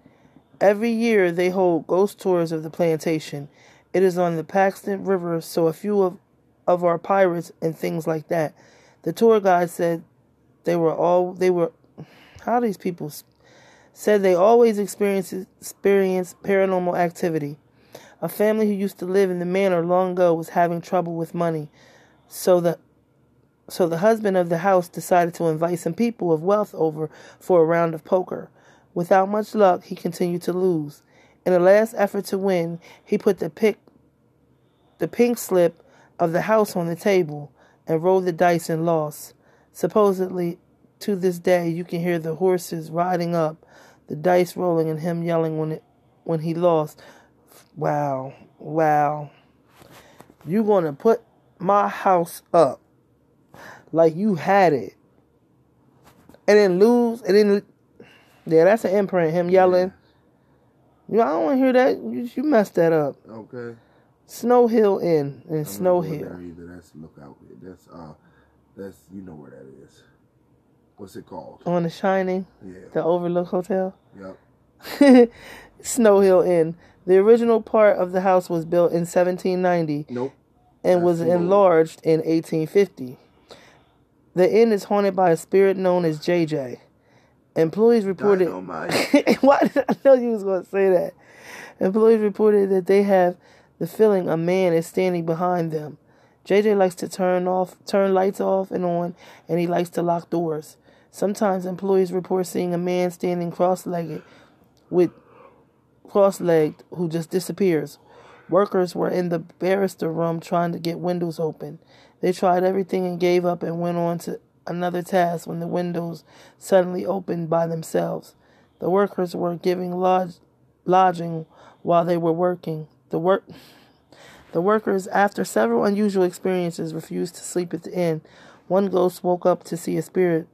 Every year they hold ghost tours of the plantation. It is on the Patuxent River, so a few of, of our pirates and things like that. The tour guide said they were all they were how these people said they always experience experience paranormal activity. A family who used to live in the manor long ago was having trouble with money. So the so the husband of the house decided to invite some people of wealth over for a round of poker. Without much luck, he continued to lose. In a last effort to win, he put the pick the pink slip of the house on the table and rolled the dice and lost. Supposedly, to this day, you can hear the horses riding up, the dice rolling, and him yelling when it when he lost. Wow, wow! You gonna put my house up like you had it, and then lose, and then yeah, that's an imprint. Him yelling. You know, I don't want to hear that. You, you messed that up. Okay. Snow Hill Inn in I'm Snow Hill. Either. That's lookout. That's uh, that's you know where that is. What's it called? On The Shining, Yeah. the Overlook Hotel. Yep. Snow Hill Inn. The original part of the house was built in 1790 Nope. and was That's old. enlarged in 1850. The inn is haunted by a spirit known as JJ. Employees reported. Why did I know you was going to say that? Employees reported that they have the feeling a man is standing behind them. JJ likes to turn off, turn lights off and on, and he likes to lock doors. Sometimes employees report seeing a man standing cross-legged, with cross-legged, who just disappears. Workers were in the barrister room trying to get windows open. They tried everything and gave up and went on to another task when the windows suddenly opened by themselves. The workers were giving lodge, lodging while they were working. The work the workers, after several unusual experiences, refused to sleep at the inn. One ghost woke up to see a spirit.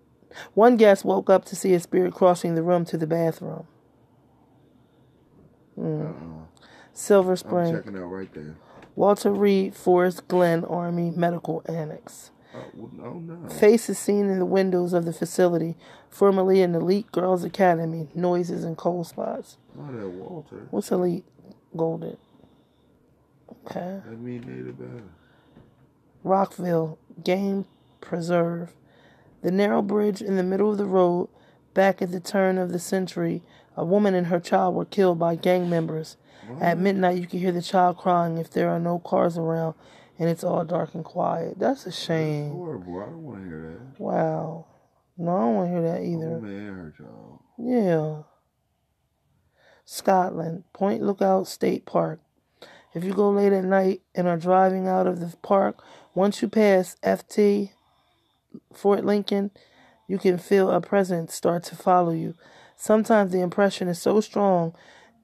One guest woke up to see a spirit crossing the room to the bathroom. Uh-uh. Silver I'm Spring. checking out right there. Walter Reed Forest Glen Army Medical Annex. Oh, oh no. Faces seen in the windows of the facility, formerly an elite girls' academy, noises and cold spots. Oh, that Walter. What's elite? Golden. Okay. That mean made it better. Rockville Game Preserve. The narrow bridge in the middle of the road, back at the turn of the century, a woman and her child were killed by gang members. At midnight, you can hear the child crying if there are no cars around and it's all dark and quiet. That's a shame. Horrible. I don't want to hear that. Wow. No, I don't want to hear that either. Oh man, child. Yeah. Scotland, Point Lookout State Park. If you go late at night and are driving out of the park, once you pass FT Fort Lincoln, you can feel a presence start to follow you. Sometimes the impression is so strong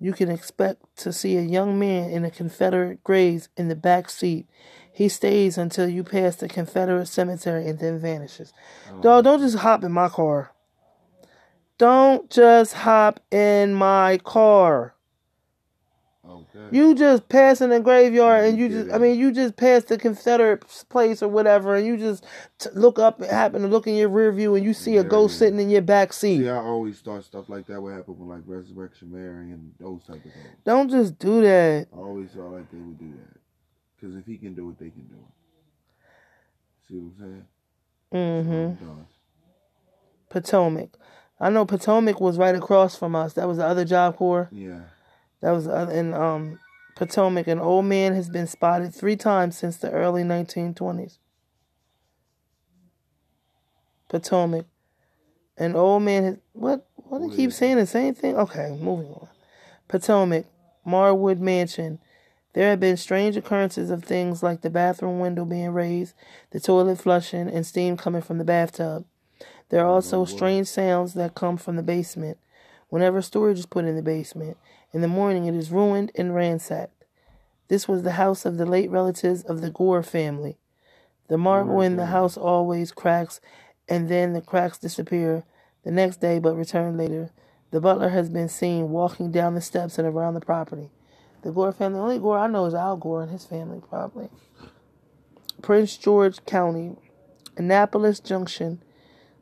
you can expect to see a young man in a Confederate graves in the back seat. He stays until you pass the Confederate cemetery and then vanishes. Oh. Dog, don't just hop in my car. Don't just hop in my car. Okay. You just pass in the graveyard, and you just, yeah. I mean, you just pass the Confederate place or whatever, and you just t- look up, and happen to look in your rear view, and you see a ghost yeah. sitting in your back seat. See, I always thought stuff like that would happen with like Resurrection Mary and those type of things. Don't just do that. I always thought like they would do that. Because if he can do it, they can do it. See what I'm saying? Mm-hmm. Potomac. I know Potomac was right across from us. That was the other job corps. Yeah. That was the other, in um, Potomac. An old man has been spotted three times since the early 1920s. Potomac. An old man has what? What do you keep saying the same thing? Okay, moving on. Potomac, Marwood Mansion. There have been strange occurrences of things like the bathroom window being raised, the toilet flushing, and steam coming from the bathtub. There are oh, also strange sounds that come from the basement. Whenever storage is put in the basement, in the morning it is ruined and ransacked. This was the house of the late relatives of the Gore family. The marble in the mm-hmm. house always cracks, and then the cracks disappear the next day but return later. The butler has been seen walking down the steps and around the property. The Gore family, the only Gore I know is Al Gore and his family, probably. Prince George County, Annapolis Junction,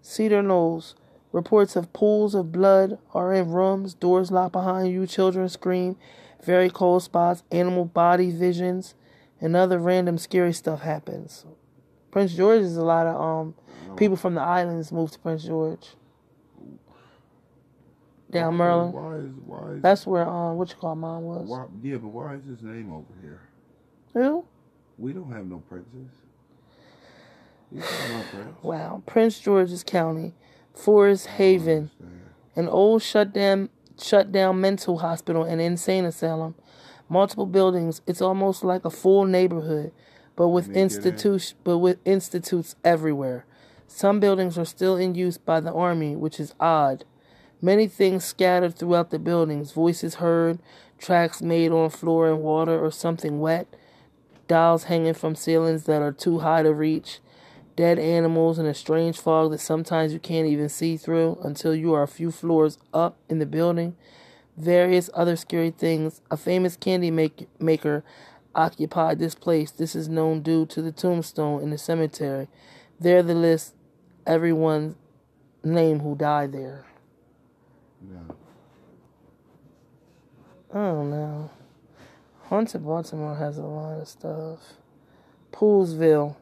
Cedar Knolls. Reports of pools of blood are in rooms, doors locked behind you, children scream, very cold spots, animal body visions, and other random scary stuff happens. Prince George is a lot of um people from the islands moved to Prince George. Down Maryland. Why is why is That's where um what you call mom was. why, yeah, but why is his name over here? Who? We don't have no princes. He's not my prince. Wow. Prince George's County, Forest Haven, an old shut down shut down mental hospital and insane asylum, multiple buildings. It's almost like a full neighborhood, but with Make it in. institution but with institutes everywhere. Some buildings are still in use by the army, which is odd. Many things scattered throughout the buildings, voices heard, tracks made on floor and water or something wet, dolls hanging from ceilings that are too high to reach, dead animals in a strange fog that sometimes you can't even see through until you are a few floors up in the building. Various other scary things. A famous candy make- maker occupied this place. This is known due to the tombstone in the cemetery. There, the list everyone's name who died there. Yeah. I don't know. Haunted Baltimore has a lot of stuff. Poolesville,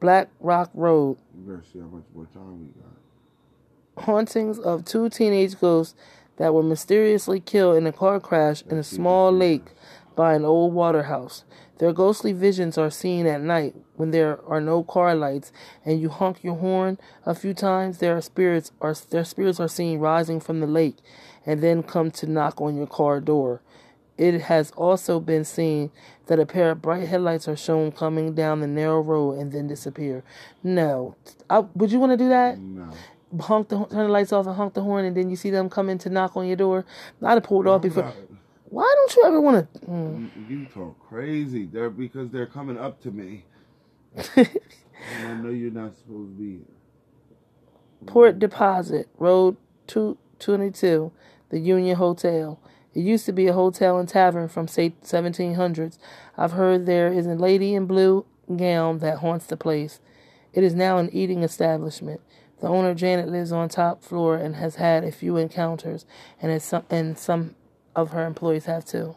Black Rock Road, You better see how much more time we got. hauntings of two teenage ghosts that were mysteriously killed in a car crash in a small lake by an old water house. Their ghostly visions are seen at night when there are no car lights and you honk your horn a few times. Their spirits are their spirits are seen rising from the lake and then come to knock on your car door. It has also been seen that a pair of bright headlights are shown coming down the narrow road and then disappear. No, I, would you want to do that? No. honk the turn the lights off and honk the horn, and then you see them coming to knock on your door. I'd have pulled off before. Why don't you ever want to? Mm. You, you talk crazy. They're because they're coming up to me. And I know you're not supposed to be here. Port Deposit Road two twenty two, the Union Hotel. It used to be a hotel and tavern from say seventeen hundreds. I've heard there is a lady in blue gown that haunts the place. It is now an eating establishment. The owner Janet lives on top floor and has had a few encounters, and has some and some of her employees have too.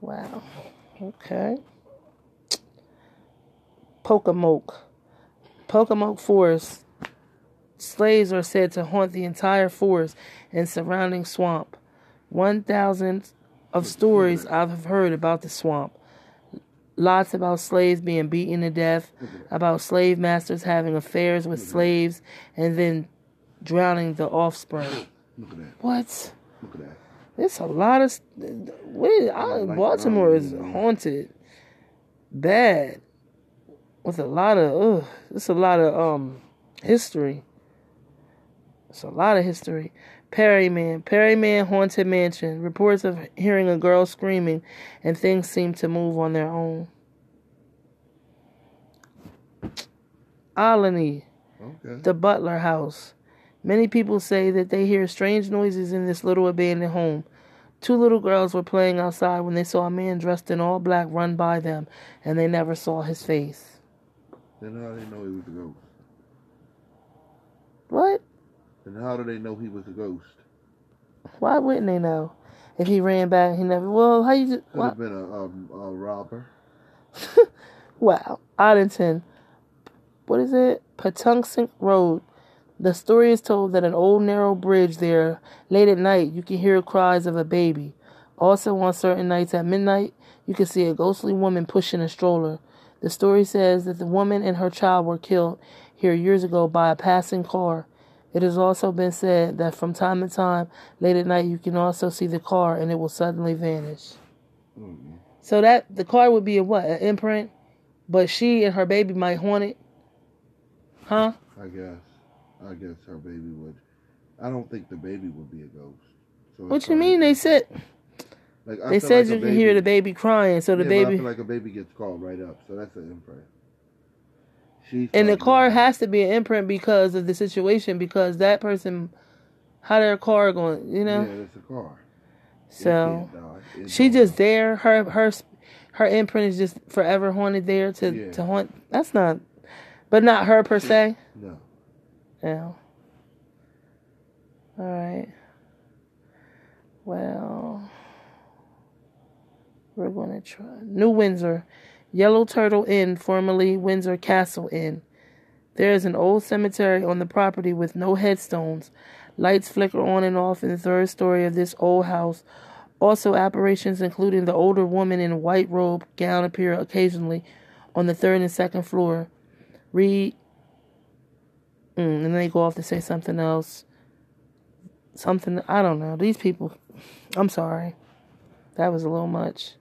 Wow. Okay. Pocomoke. Pocomoke Forest. Slaves are said to haunt the entire forest and surrounding swamp. One thousand of stories I've heard about the swamp. Lots about slaves being beaten to death, about slave masters having affairs with slaves and then drowning the offspring. Look at that. What? Look at that. It's a lot of. Wait, I, like Baltimore is haunted, bad, with a lot of. Ugh, it's a lot of um history. It's a lot of history. Perryman, Perryman haunted mansion. Reports of hearing a girl screaming, and things seem to move on their own. Alany, Okay. the Butler House. Many people say that they hear strange noises in this little abandoned home. Two little girls were playing outside when they saw a man dressed in all black run by them, and they never saw his face. Then how do they know he was a ghost? What? And how do they know he was a ghost? Why wouldn't they know? If he ran back, he never. Well, how you? Just, Could have been a, um, a robber. Wow, Odenton. What is it? Patuxent Road. The story is told that an old narrow bridge there, late at night, you can hear cries of a baby. Also, on certain nights at midnight, you can see a ghostly woman pushing a stroller. The story says that the woman and her child were killed here years ago by a passing car. It has also been said that from time to time, late at night, you can also see the car and it will suddenly vanish. Mm-mm. So that the car would be a what? An imprint? But she and her baby might haunt it? Huh? I guess. I guess her baby would. I don't think the baby would be a ghost. So What you mean? They said Like, I they said like you can hear the baby crying, so the Yeah, but I baby feel like a baby gets called right up, so that's an imprint. She and the car was- has to be an imprint because of the situation because that person how their car going, you know? Yeah, it's a car. So. It she just there, her her her imprint is just forever haunted there to Yeah. to haunt. That's not but not her per se. No. Yeah. All right. Well, we're going to try New Windsor, Yellow Turtle Inn, formerly Windsor Castle Inn. There is an old cemetery on the property with no headstones. Lights flicker on and off in the third story of this old house. Also, apparitions, including the older woman in white robe gown, appear occasionally on the third and second floor. Read Mm, and then they go off to say something else. Something I don't know. These people. I'm sorry. That was a little much.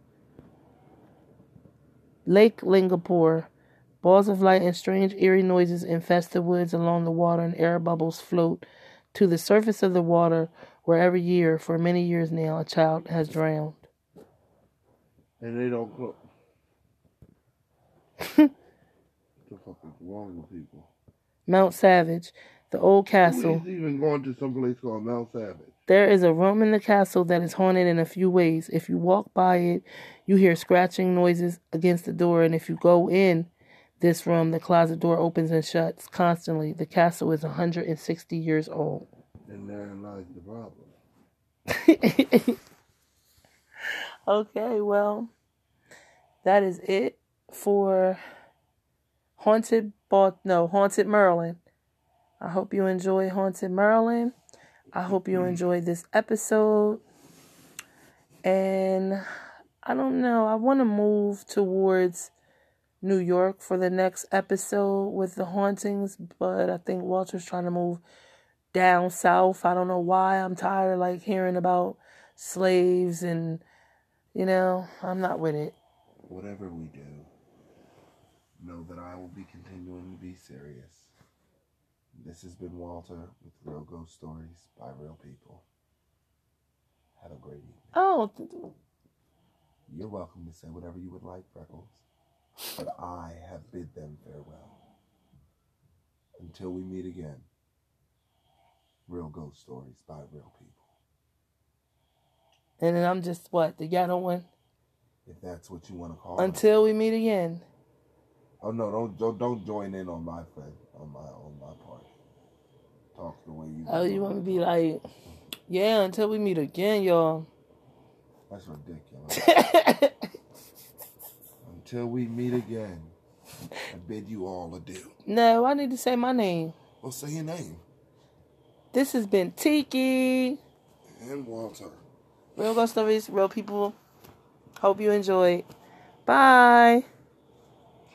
Lake Linganore. Balls of light and strange eerie noises infest the woods along the water, and air bubbles float to the surface of the water, where every year, for many years now, a child has drowned. And they don't what the fuck is wrong with people? Mount Savage, the old castle. Who's even going to some place called Mount Savage? There is a room in the castle that is haunted in a few ways. If you walk by it, you hear scratching noises against the door, and if you go in this room, the closet door opens and shuts constantly. The castle is 160 years old. And therein lies the problem. okay, well, that is it for Haunted Bal- no, Haunted Maryland. I hope you enjoy Haunted Maryland. I hope you mm. enjoyed this episode. And I don't know, I want to move towards New York for the next episode with the hauntings, but I think Walter's trying to move down south. I don't know why. I'm tired of like hearing about slaves and you know, I'm not with it. Whatever we do, know that I will be continuing to be serious. This has been Walter with Real Ghost Stories by Real People. Have a great evening. Oh, You're welcome to say whatever you would like, Freckles. But I have bid them farewell. Until we meet again. Real Ghost Stories by Real People. and then I'm just what the ghetto one. If that's what you want to call it. Until we meet again. Oh no, don't don't don't join in on my friend on my on my part. Talk the way you. Oh, you want me to be like, yeah, until we meet again, y'all. That's ridiculous. Until we meet again, I bid you all adieu. no, I need to say my name. Well, say your name. This has been Tikie. And Walter. Real ghost stories, real people. Hope you enjoyed. Bye.